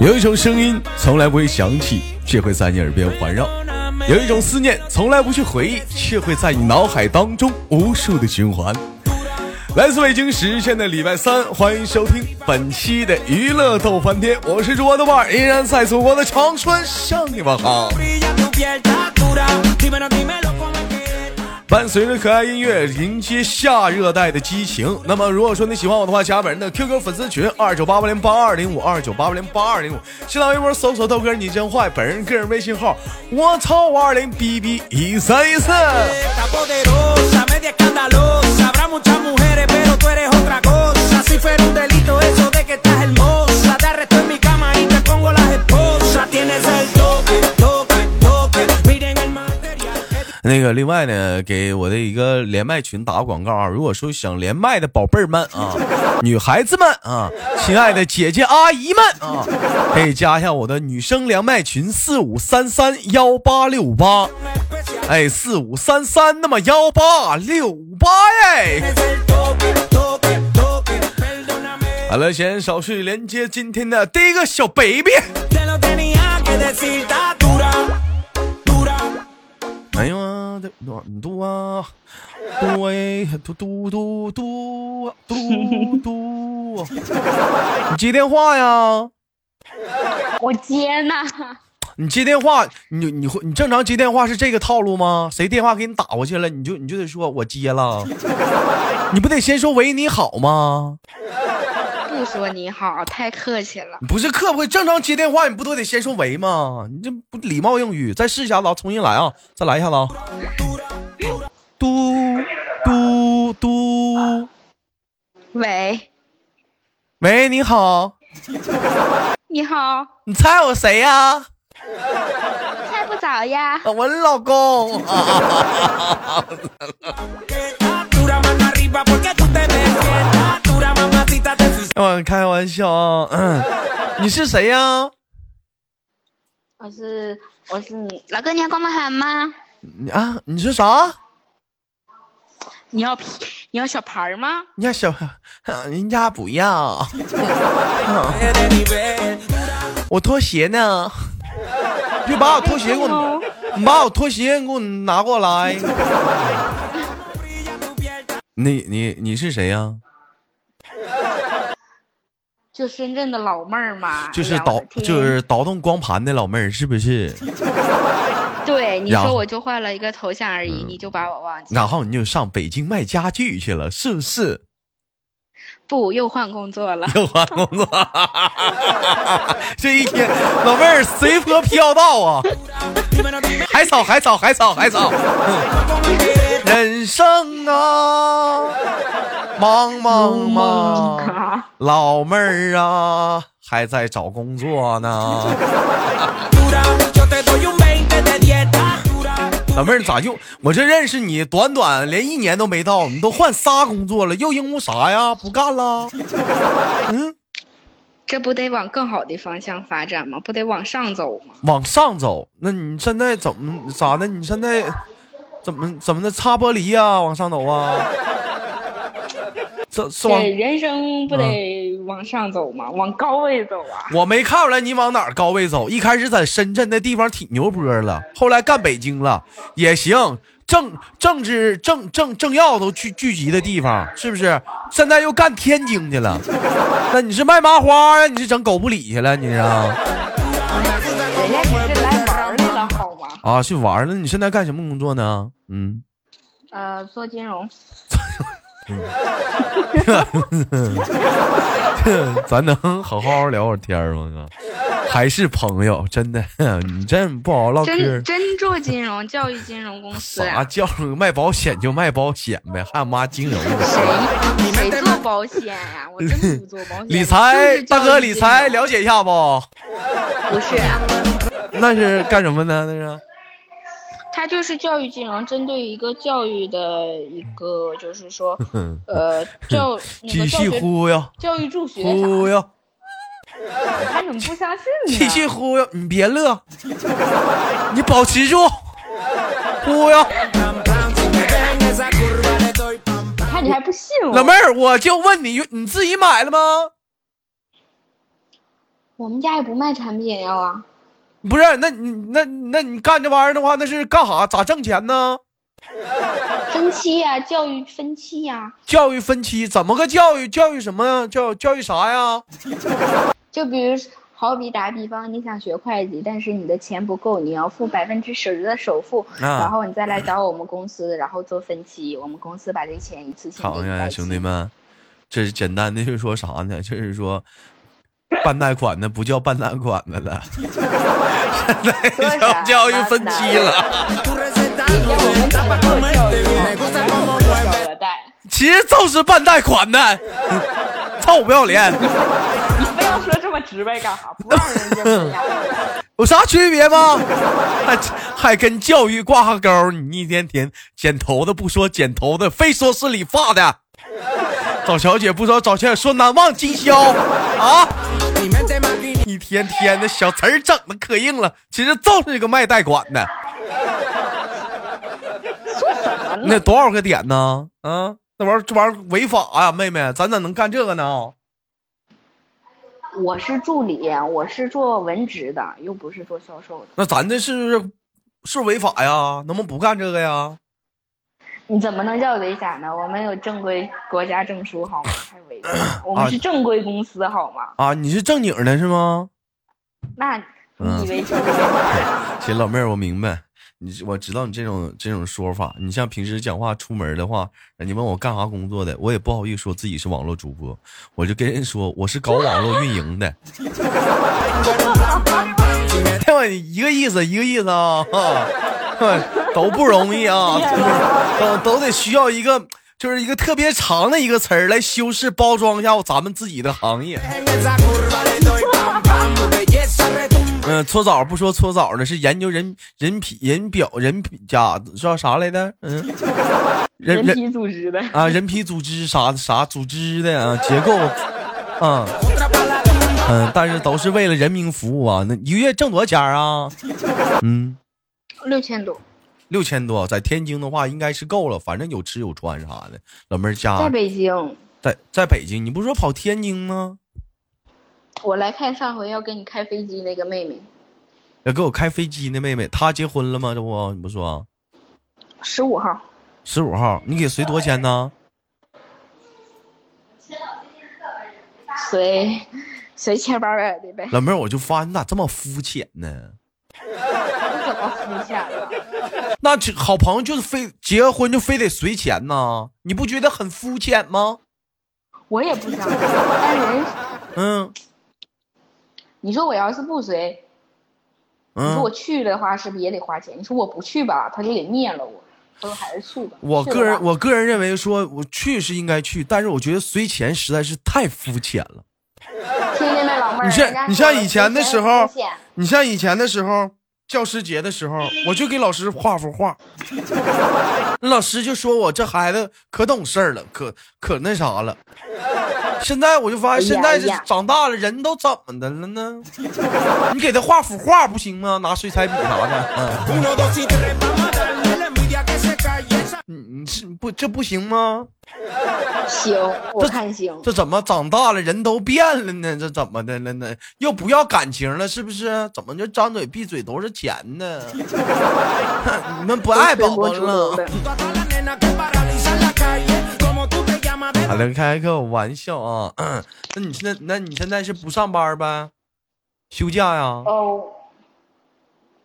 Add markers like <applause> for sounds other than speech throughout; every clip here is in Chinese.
有一种声音从来不会响起，却会在你耳边环绕；有一种思念从来不去回忆，却会在你脑海当中无数的循环。来自北京时间的礼拜三，欢迎收听本期的娱乐逗翻天，我是主播豆瓣，依然在祖国的长春向你们好。伴随着可爱音乐，迎接夏热带的激情。那么，如果说你喜欢我的话，加本人的 QQ 粉丝群二九八八零八二零五二九八八零八二零五，新浪微博搜索豆哥你真坏，本人个人微信号我操五二零 B B 一三一四。muchas mujeres, pero tú eres otra cosa. Si fuera un delito eso de que estás hermosa. 那个，另外呢，给我的一个连麦群打个广告啊！如果说想连麦的宝贝儿们啊，<laughs> 女孩子们啊，亲爱的姐姐阿姨们啊，可以加一下我的女生连麦群四五三三幺八六八，哎，四五三三那么幺八六八耶。好了，先稍事连接今天的第一个小 baby。哎的，暖度啊，多哎，嘟嘟嘟嘟嘟嘟，你接电话呀？我接呢。你接电话，你你会你正常接电话是这个套路吗？谁电话给你打过去了，你就你就得说我接了，你不得先说喂你好吗？不说你好，太客气了。<laughs> 不是客不客气，正常接电话你不都得先说喂吗？你这不礼貌用语。再试一下子，重新来啊！再来一下子啊！嘟嘟嘟，喂，喂，你好，你好，你猜我谁呀？猜不着呀。我老公。<laughs> 我开玩笑啊，嗯，<laughs> 你是谁呀？我是我是你老哥，你要光芒喊吗？你啊，你是啥？你要皮？你要小牌吗？你要小，<laughs> 人家不要。<laughs> 我拖鞋呢？别把我拖鞋给我，你把我拖鞋给我拿过来。你你你是谁呀？就深圳的老妹儿嘛，就是倒就是倒腾光盘的老妹儿，是不是？<laughs> 对，你说我就换了一个头像而已，你就把我忘记。然后你就上北京卖家具去了，是不是？不，又换工作了。又换工作，<laughs> 这一天老妹儿随波飘荡啊！海草，海草，海草，海草。人生啊。忙忙忙，老妹儿啊，还在找工作呢。<laughs> 老妹儿咋就我这认识你短短连一年都没到，你都换仨工作了，又因为啥呀？不干了？<laughs> 嗯，这不得往更好的方向发展吗？不得往上走吗？往上走？那你现在怎么咋的？你现在怎么怎么的擦玻璃呀？往上走啊？这是往人生不得往上走吗？往高位走啊！我没看出来你往哪儿高位走。一开始在深圳那地方挺牛波了，后来干北京了也行，政政治政政政要都聚聚集的地方，是不是？现在又干天津去了，<laughs> 那你是卖麻花呀？你是整狗不理去了？你是？人家你是来玩来了，好吗？啊，去玩了。你现在干什么工作呢？嗯，呃，做金融。<laughs> <laughs> 咱能好好聊会天吗？哥，还是朋友，真的，<laughs> 你真不好唠嗑。真真做金融，教育金融公司。啥教卖保险就卖保险呗，还妈金融？谁谁做保险呀？我真不做保险。<laughs> 理财大哥，理财了解一下不？不是，那是干什么呢？那是。它就是教育金融，针对一个教育的一个，就是说，<laughs> 呃，教 <laughs> 继续忽悠，教育助学忽悠，还怎么不相信呢？继续忽悠，你别乐，你保持住，忽悠。看你还不信我？老妹儿，我就问你，你自己买了吗？我们家也不卖产品呀，啊。不是，那你那那你干这玩意儿的话，那是干啥？咋挣钱呢？分期呀，教育分期呀。教育分期怎么个教育？教育什么呀？教教育啥呀？就比如，好比打比方，你想学会计，但是你的钱不够，你要付百分之十的首付，然后你再来找我们公司，然后做分期，我们公司把这钱一次性好呀，兄弟们，这是简单的，就是说啥呢？就是说。办贷款的不叫办贷款的了，现在教育分期了。其实就是办贷款的，臭不要脸！你非要说这么直白干啥？不让人家有啥区别吗？还还跟教育挂上钩？你一天天剪头的不说剪头的，非说是理发的。找小姐不说找小姐，说难忘今宵啊！一天天的小词儿整的可硬了，其实就是个卖贷款的。那多少个点呢？啊，那玩意儿这玩意儿违法呀，妹妹，咱咋能干这个呢？我是助理，我是做文职的，又不是做销售的。那咱这是是违法呀？能不能不干这个呀？你怎么能叫违法呢？我们有正规国家证书，好吗？还违法？<clears throat> 我们是正规公司，好吗？啊，你是正经的是吗？那你以为是？<laughs> 行，老妹儿，我明白，你我知道你这种这种说法。你像平时讲话出门的话，你问我干啥工作的，我也不好意思说自己是网络主播，我就跟人说我是搞网络运营的。<laughs> 对，一个意思，一个意思啊。<laughs> 都不容易啊，<laughs> 都都得需要一个，就是一个特别长的一个词儿来修饰包装一下咱们自己的行业。<laughs> 嗯，搓澡不说搓澡的，是研究人人皮人表人皮甲叫啥来的？嗯，人皮组织的啊，人皮组织啥啥组织的啊，结构啊，嗯，但是都是为了人民服务啊。那一个月挣多少钱啊？嗯。六千多，六千多，在天津的话应该是够了，反正有吃有穿啥的。老妹儿家在北京，在在北京，你不是说跑天津吗？我来看上回要给你开飞机那个妹妹，要给我开飞机那妹妹，她结婚了吗？这不你不说？十五号，十五号，你给随多少钱呢？随随千八百的呗。老妹儿，我就发现你咋这么肤浅呢？<laughs> 那好朋友就是非结婚就非得随钱呢？你不觉得很肤浅吗？我也不想，但人，嗯，你说我要是不随，你说我去的话是不是也得花钱？你说我不去吧，他就得灭了我。他说还是去吧。我个人我个人认为说我去是应该去，但是我觉得随钱实在是太肤浅了。听见没，老妹儿？你像你像以前的时候，你像以前的时候。教师节的时候，我就给老师画幅画，<laughs> 老师就说我这孩子可懂事儿了，可可那啥了。现在我就发现，现在这长大了，人都怎么的了呢？你给他画幅画不行吗？拿水彩笔啥的，嗯。你你是不这不行吗？行，我看行。这怎么长大了人都变了呢？这怎么的了呢？又不要感情了是不是？怎么就张嘴闭嘴都是钱呢？<laughs> 你们不爱宝宝了？好了，开个玩笑啊。那你现在那你现在是不上班呗？休假呀？哦，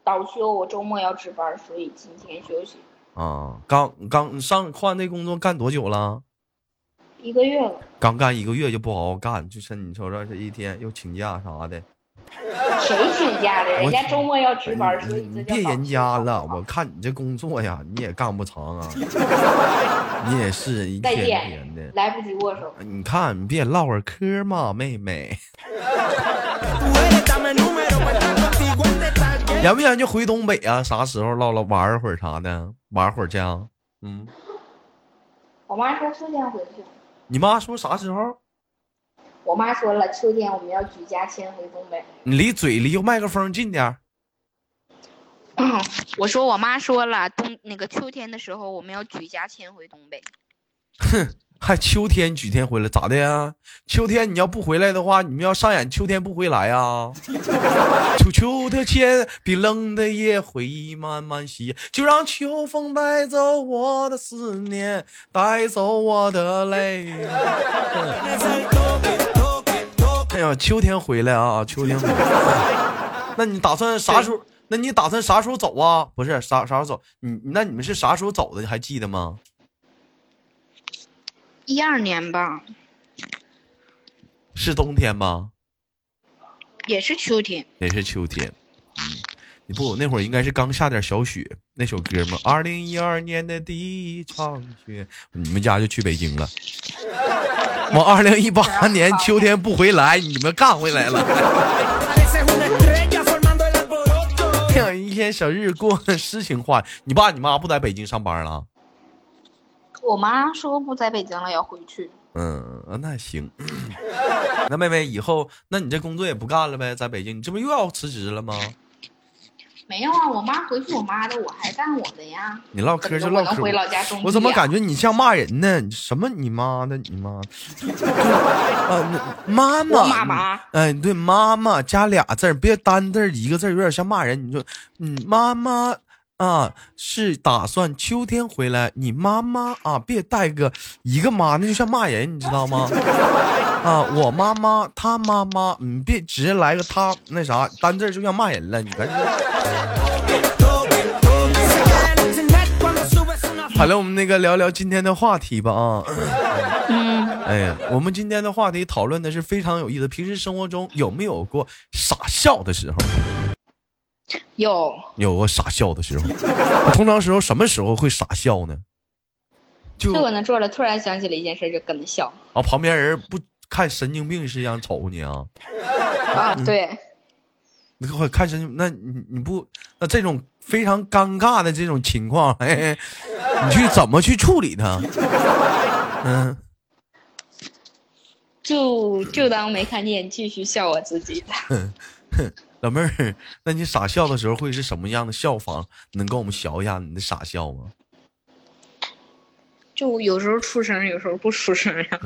倒休，我周末要值班，所以今天休息。啊，刚刚上换那工作干多久了？一个月了。刚干一个月就不好好干，就是你瞅瞅这一天又请假啥的。谁请假的？人家周末要值班，所以你别人家了。我看你这工作呀，你也干不长啊。<laughs> 你也是一天天的，来不及握手。你看，你别唠会嗑嘛，妹妹。<laughs> 想不想就回东北啊？啥时候唠唠玩会儿啥的？玩会儿去啊？嗯。我妈说秋天回去。你妈说啥时候？我妈说了，秋天我们要举家迁回东北。你离嘴离麦克风近点。<clears throat> 我说我妈说了，冬那个秋天的时候我们要举家迁回东北。哼，<laughs> 还秋天几天回来咋的呀？秋天你要不回来的话，你们要上演秋天不回来啊？<laughs> 秋秋的天，冰冷的夜，回忆慢慢袭，就让秋风带走我的思念，带走我的泪。<laughs> 哎呀，秋天回来啊，秋天回来。那你打算啥时候？那你打算啥时候走啊？不是啥啥时候走？你那你们是啥时候走的？你还记得吗？一二年吧。是冬天吗？也是秋天。也是秋天。嗯，你不那会儿应该是刚下点小雪，那首歌吗？二零一二年的第一场雪，你们家就去北京了。我二零一八年秋天不回来，你们干回来了。<laughs> 一天小日子过诗情画，你爸你妈不在北京上班了？我妈说不在北京了，要回去。嗯，那行。<clears throat> 那妹妹以后，那你这工作也不干了呗？在北京，你这不又要辞职了吗？没有啊，我妈回去我妈的，我还干我的呀。你唠嗑就唠嗑。回老家我怎么感觉你像骂人呢？什么你妈的你妈？啊，妈妈。妈妈。哎，对，妈妈加俩字别单字一个字有点像骂人。你说，嗯，妈妈啊，是打算秋天回来。你妈妈啊，别带个一个妈，那就像骂人，你知道吗？<laughs> 啊，我妈妈，她妈妈，你别直接来个她那啥单字就像骂人了，你赶紧。好了，我们那个聊聊今天的话题吧啊。嗯。哎呀，我们今天的话题讨论的是非常有意思。平时生活中有没有过傻笑的时候？有。有过傻笑的时候。通常时候什么时候会傻笑呢？就搁那坐着，突然想起了一件事，就跟着笑。啊，旁边人不。看神经病是一样瞅你啊！啊，对，你快看神经，那你你不那这种非常尴尬的这种情况，哎，你去怎么去处理它？嗯，就就当没看见，继续笑我自己的。老妹儿，那你傻笑的时候会是什么样的笑法？能跟我们学一下你的傻笑吗？<laughs> 就有时候出声，有时候不出声呀。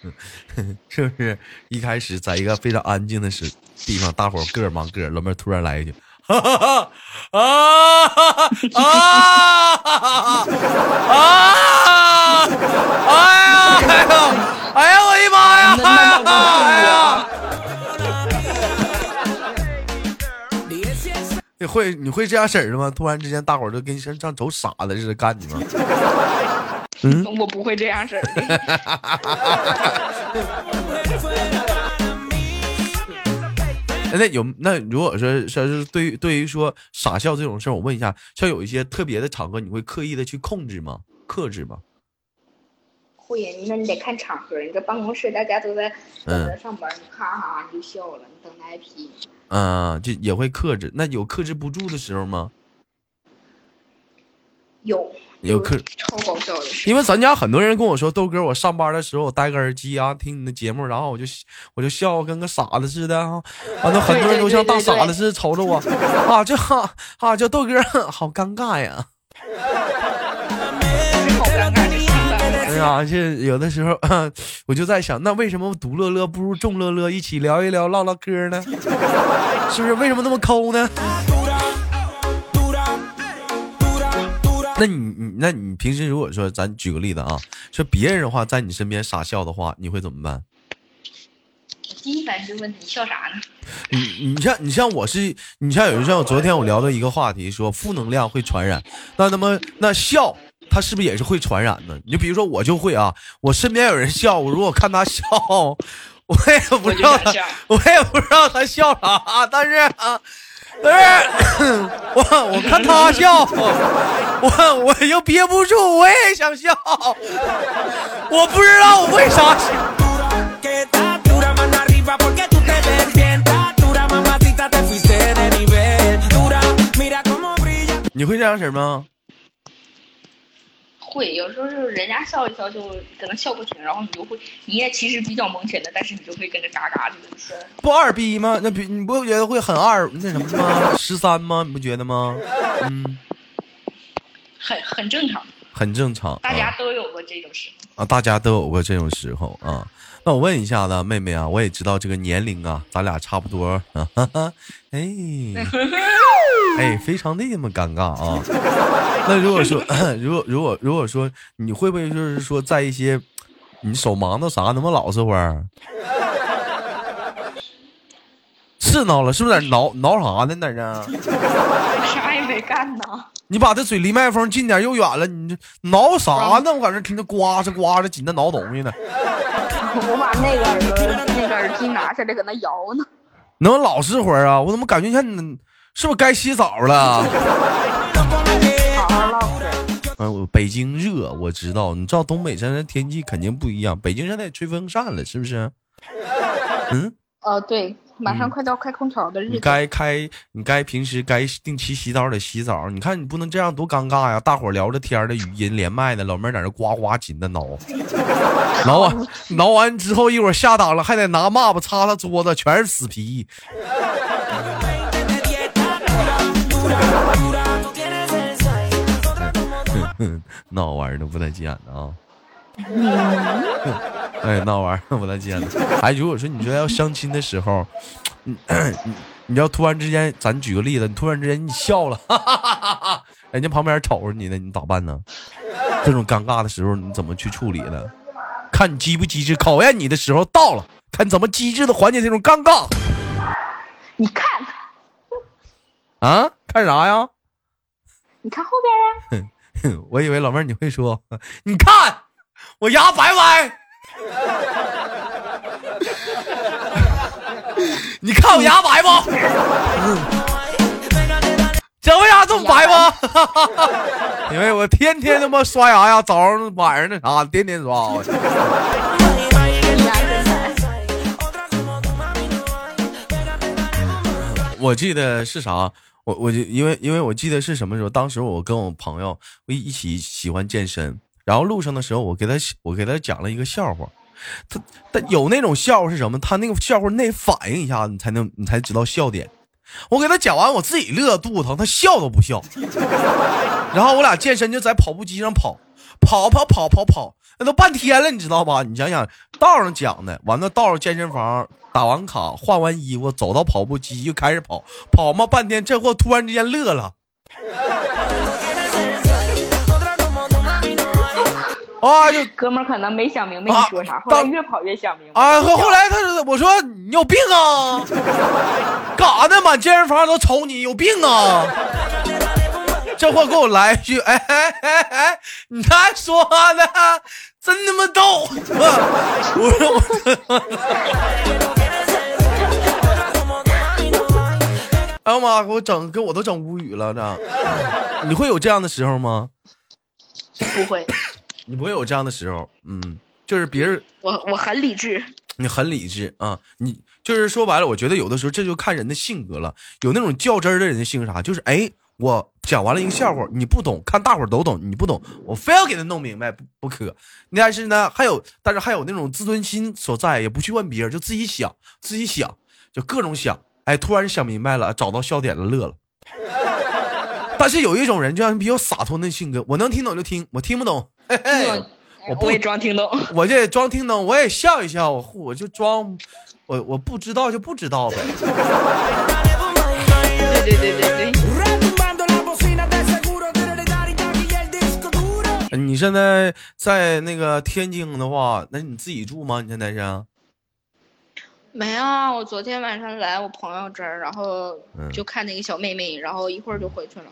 <laughs> 是不是一开始在一个非常安静的时地方，大伙儿各忙各，老妹儿突然来一句，啊啊啊啊！哎呀哎呀哎呀！我的妈呀！哎呀！会你会这样式儿的吗？突然之间，大伙儿都跟像像走傻了似的干你吗？<laughs> 嗯，我不会这样式儿。<laughs> 那有那如果说说是对于对于说傻笑这种事儿，我问一下，像有一些特别的场合，你会刻意的去控制吗？克制吗？会，那你得看场合。你这办公室大家都在等着上班，你咔咔你就笑了，你等挨批。嗯，就也会克制。那有克制不住的时候吗？有。有克超搞笑的，因为咱家很多人跟我说，豆哥，我上班的时候我戴个耳机啊，听你的节目，然后我就我就笑，跟个傻子似的啊。完了，很多人都像大傻子似的瞅着我啊，就哈啊，叫豆哥，好尴尬呀。哎呀，这有的时候我就在想，那为什么独乐乐不如众乐乐，一起聊一聊，唠唠嗑呢？是不是？为什么那么抠呢？那你你那你平时如果说咱举个例子啊，说别人的话在你身边傻笑的话，你会怎么办？第一反应就问你笑啥呢？你你像你像我是你像有人像我昨天我聊的一个话题，说负能量会传染，那他妈那笑他是不是也是会传染的？你就比如说我就会啊，我身边有人笑，我如果看他笑，我也不知道他，我也不知道他笑啥，但是啊。但是我，我看他笑，我我又憋不住，我也想笑，我不知道我为啥笑。你会这样式吗？会有时候就是人家笑一笑就可能笑不停，然后你就会你也其实比较蒙圈的，但是你就会跟着嘎嘎的笑。不二逼吗？那比你不觉得会很二那什么吗？十三吗？你不觉得吗？嗯，<laughs> 很很正常，很正常。大家都有过这种时候啊，大家都有过这种时候啊。那我问一下子，妹妹啊，我也知道这个年龄啊，咱俩差不多啊。哈 <laughs> 哈哎，<laughs> 哎，非常的那么尴尬啊。那如果说，<coughs> 如果如果如果说，你会不会就是说，在一些你手忙的啥，能不能老实会儿？是挠了，是不是在挠挠啥呢？在这？啥也没干呢。你把这嘴离麦克风近点，又远了。你这挠啥呢？我搁这听着刮着刮着，紧着挠东西呢。我把那个耳朵那个耳机拿下来，搁那摇呢。能老实会儿啊？我怎么感觉像你？是不是该洗澡了？嗯，<laughs> 北京热，我知道。你知道东北现在天气肯定不一样。北京现在吹风扇了，是不是？嗯。哦，对。马上快到开空调的日子，你该开，你该平时该定期洗澡得洗澡。你看你不能这样，多尴尬呀！大伙聊着天的语音连麦的，老妹儿在那呱呱紧的挠，<laughs> 挠完挠完之后，一会儿下档了，还得拿抹布擦擦桌子，全是死皮。那玩意儿都不带急眼的啊！<laughs> 哎，那玩意儿不带见的。哎，如果说你说要相亲的时候，<tsk> 你 <coughs> 你你要突然之间，咱举个例子，你突然之间你笑了，哈哈哈哈人家旁边瞅着你呢，你咋办呢？这种尴尬的时候你怎么去处理呢？看你机不机智，考验你的时候到了，看怎么机智的缓解这种尴尬。你看，<laughs> 啊，看啥呀？你看后边呀。<laughs> 我以为老妹儿你会说，你看我牙白白。你看我牙白不？这为啥这么白不？因为我天天他妈刷牙呀，早上晚上那啥，天天刷。我记得是啥？我我就因为因为我记得是什么时候？当时我跟我朋友我一起喜欢健身。然后路上的时候，我给他我给他讲了一个笑话，他他有那种笑话是什么？他那个笑话你得反应一下，你才能你才知道笑点。我给他讲完，我自己乐肚子疼，他笑都不笑。<laughs> 然后我俩健身就在跑步机上跑，跑跑跑跑跑，那都半天了，你知道吧？你想想，道上讲的，完了道上健身房打完卡换完衣服，走到跑步机又开始跑，跑嘛半天，这货突然之间乐了。啊！就哥们儿可能没想明白你说啥，后来越跑越想明白。啊！后后来他我说你有病啊！<laughs> 干啥呢？满健身房都瞅你，有病啊！这货给我来一句：哎哎哎哎，你还说的？真他妈逗！<laughs> 我说我。哎呀妈！给我整，给我都整无语了。这，你会有这样的时候吗？不会。你不会有这样的时候，嗯，就是别人，我我很理智，你很理智啊，你就是说白了，我觉得有的时候这就看人的性格了。有那种较真儿的人的性格啥，就是哎，我讲完了一个笑话，你不懂，看大伙儿都懂，你不懂，我非要给他弄明白不不可。但是呢，还有，但是还有那种自尊心所在，也不去问别人，就自己想，自己想，就各种想，哎，突然想明白了，找到笑点了，乐了。但是有一种人，就像比较洒脱的性格，我能听懂就听，我听不懂。我不会装听懂，<laughs> 我这装听懂，我也笑一笑，我我就装，我我不知道就不知道呗。<laughs> 对对对对对。你现在在那个天津的话，那你自己住吗？你现在是？没啊，我昨天晚上来我朋友这儿，然后就看那个小妹妹，然后一会儿就回去了。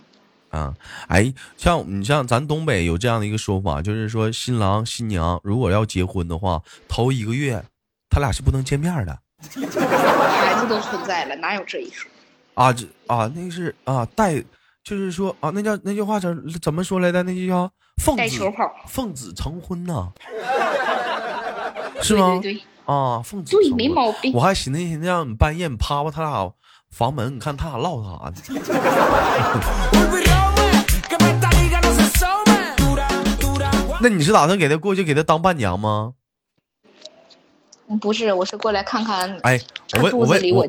啊，哎，像你像咱东北有这样的一个说法，就是说新郎新娘如果要结婚的话，头一个月他俩是不能见面的。<laughs> 孩子都存在了，哪有这一说？啊，这啊，那是啊，带，就是说啊，那叫那句话怎怎么说来的？那就叫奉子奉子成婚呐，<laughs> 是吗？对对对，啊，奉子对，没毛病。我还寻思寻思让你半夜你趴趴他俩房门，你看他俩唠啥呢？<laughs> 那你是打算给他过去给他当伴娘吗？不是，我是过来看看。哎，我问，我问，我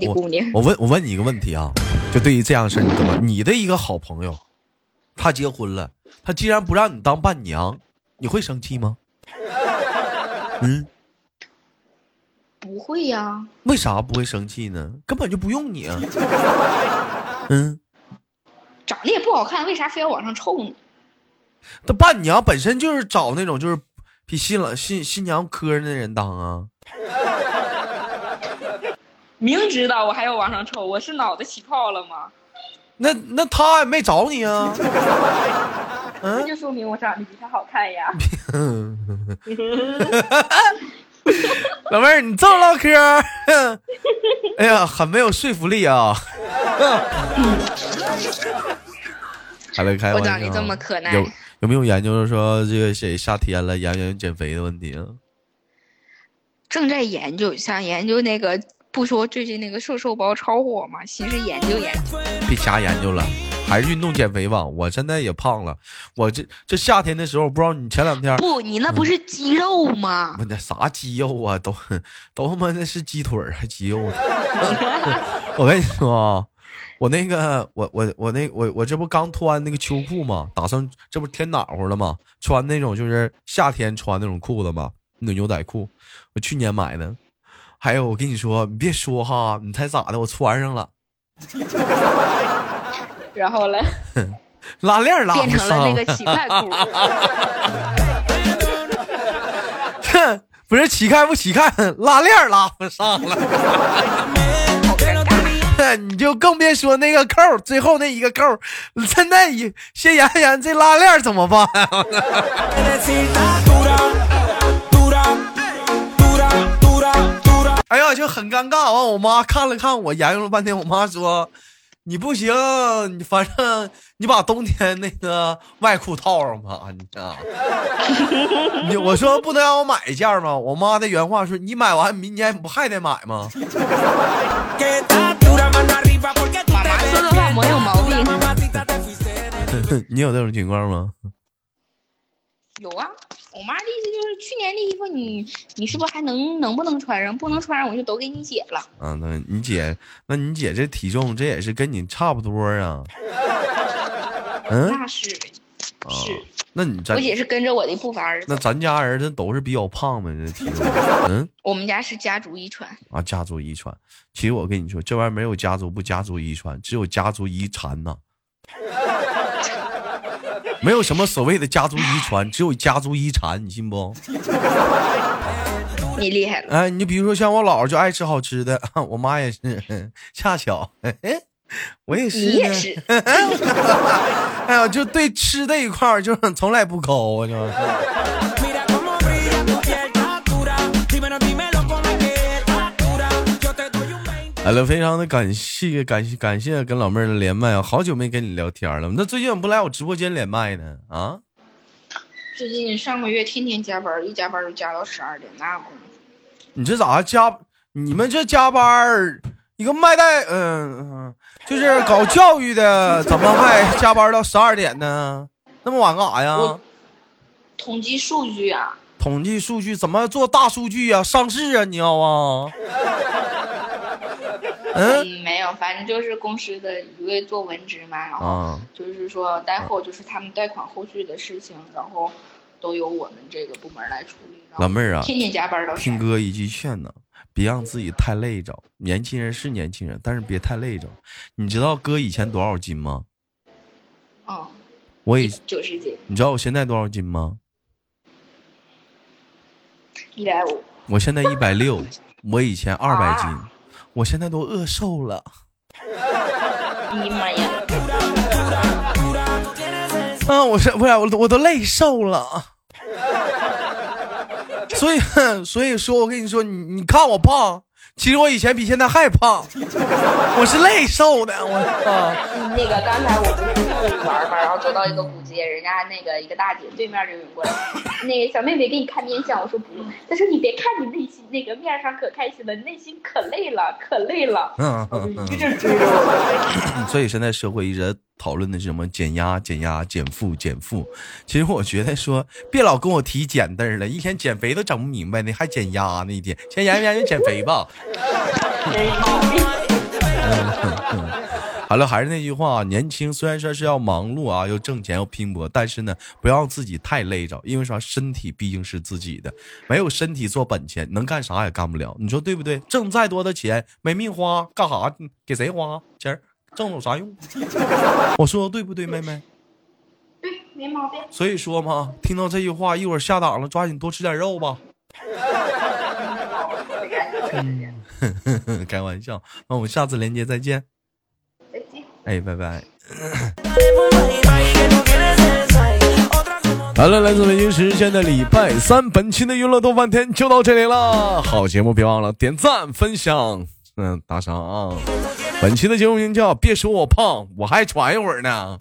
我问，我问你一个问题啊，就对于这样的事，你怎么？你的一个好朋友，他结婚了，他既然不让你当伴娘，你会生气吗？<laughs> 嗯，不会呀。为啥不会生气呢？根本就不用你啊。<laughs> 嗯，长得也不好看，为啥非要往上凑呢？那伴娘本身就是找那种就是比新郎新新娘磕碜的人当啊。明知道我还要往上抽，我是脑袋起泡了吗？那那他也没找你啊？<laughs> 那就说明我长得比他好看呀。<laughs> 老妹儿，你这么唠嗑，哎呀，很没有说服力啊。<laughs> 还来开玩笑。我长得这么可爱。有有没有研究说这个谁夏天了，研究减肥的问题啊？正在研究，想研究那个。不说最近那个瘦瘦包超火吗？其实研究研究，别瞎研究了，还是运动减肥吧。我现在也胖了，我这这夏天的时候，不知道你前两天不，你那不是肌肉吗？我 <laughs> 那啥肌肉啊，都都他妈那是鸡腿还肌肉呢。<laughs> 我跟你说啊，我那个我我我那我我这不刚脱完那个秋裤吗？打算这不天暖和了吗？穿那种就是夏天穿那种裤子嘛，那牛仔裤，我去年买的。还有，我跟你说，你别说哈，你猜咋的？我穿上了，<laughs> 然后嘞，<laughs> 拉链拉变成了那个乞丐裤。<laughs> 哼，不是乞丐不乞丐，拉链拉不上了。你就更别说那个扣，最后那一个扣，现在先研研这拉链怎么办？<laughs> 哎呀，就很尴尬。完，我妈看了看我，研究了半天。我妈说：“你不行，你反正你把冬天那个外裤套上吧。” <laughs> 你啊，你我说不能让我买一件吗？我妈的原话是：“你买完明年不还得买吗？”说的话没有毛病。<laughs> 你有这种情况吗？<laughs> 有啊。我妈的意思就是，去年的衣服你你是不是还能能不能穿上？不能穿上我就都给你姐了。啊，那你姐，那你姐这体重这也是跟你差不多啊。嗯，那是是。那你咱我姐是跟着我的步伐。那咱家儿子都是比较胖呗，这体重。嗯，<laughs> 我们家是家族遗传。啊，家族遗传。其实我跟你说，这玩意儿没有家族不家族遗传，只有家族遗产呐。没有什么所谓的家族遗传，只有家族遗产，你信不？你厉害了！哎，你比如说像我姥姥就爱吃好吃的，<laughs> 我妈也是，<laughs> 恰巧，哎我也是，你也是。<laughs> 哎呀，就对吃这一块儿就从来不抠，就。好了，非常的感谢，感谢，感谢跟老妹儿的连麦啊！好久没跟你聊天了，那最近怎么不来我直播间连麦呢？啊？最近上个月天天加班，一加班就加到十二点，那功夫。你这咋加？你们这加班，一个卖带，嗯嗯，就是搞教育的，怎么还加班到十二点呢？那么晚干啥呀？统计数据啊。统计数据怎么做大数据啊？上市啊，你要啊？<laughs> 嗯，没有，反正就是公司的一位做文职嘛，然后就是说贷后就是他们贷款后续的事情，然后都由我们这个部门来处理。老妹儿啊，天天加班到听哥一句劝呢，别让自己太累着。年轻人是年轻人，但是别太累着。你知道哥以前多少斤吗？哦，我也九十斤。你知道我现在多少斤吗？一百五。我现在一百六，我以前二百斤。我现在都饿瘦了，哎呀妈呀！啊，我是不是我我都累瘦了？所以 <laughs> 所以说我跟你说，你你看我胖。其实我以前比现在还胖，<laughs> 我是累瘦的。我啊，那个刚才我不是去玩嘛，然后走到一个古街，人家那个一个大姐对面就涌过来，<laughs> 那个小妹妹给你看面相，我说不用。她说你别看你内心那个面上可开心了，内心可累了，可累了。嗯嗯嗯。<laughs> 所以现在社会一直讨论的是什么减压、减压、减负、减负。其实我觉得说，别老跟我提减字了，一天减肥都整不明白呢，还减压呢，一天先研究研究减肥吧。<laughs> 好了，还是那句话，年轻虽然说是要忙碌啊，要挣钱，要拼搏，但是呢，不要自己太累着，因为啥？身体毕竟是自己的，没有身体做本钱，能干啥也干不了。你说对不对？挣再多的钱没命花，干啥？给谁花钱？挣有啥用？<laughs> 我说的对不对，妹妹？对，没毛病。所以说嘛，听到这句话，一会儿下档了，抓紧多吃点肉吧。<laughs> <laughs> 开玩笑，那我们下次连接再见。再见哎，拜拜。好了，来自北京时间的礼拜三，本期的娱乐豆半天就到这里了。好节目，别忘了点赞、分享，嗯，打赏啊。本期的节目名叫别说我胖我还喘一会儿呢。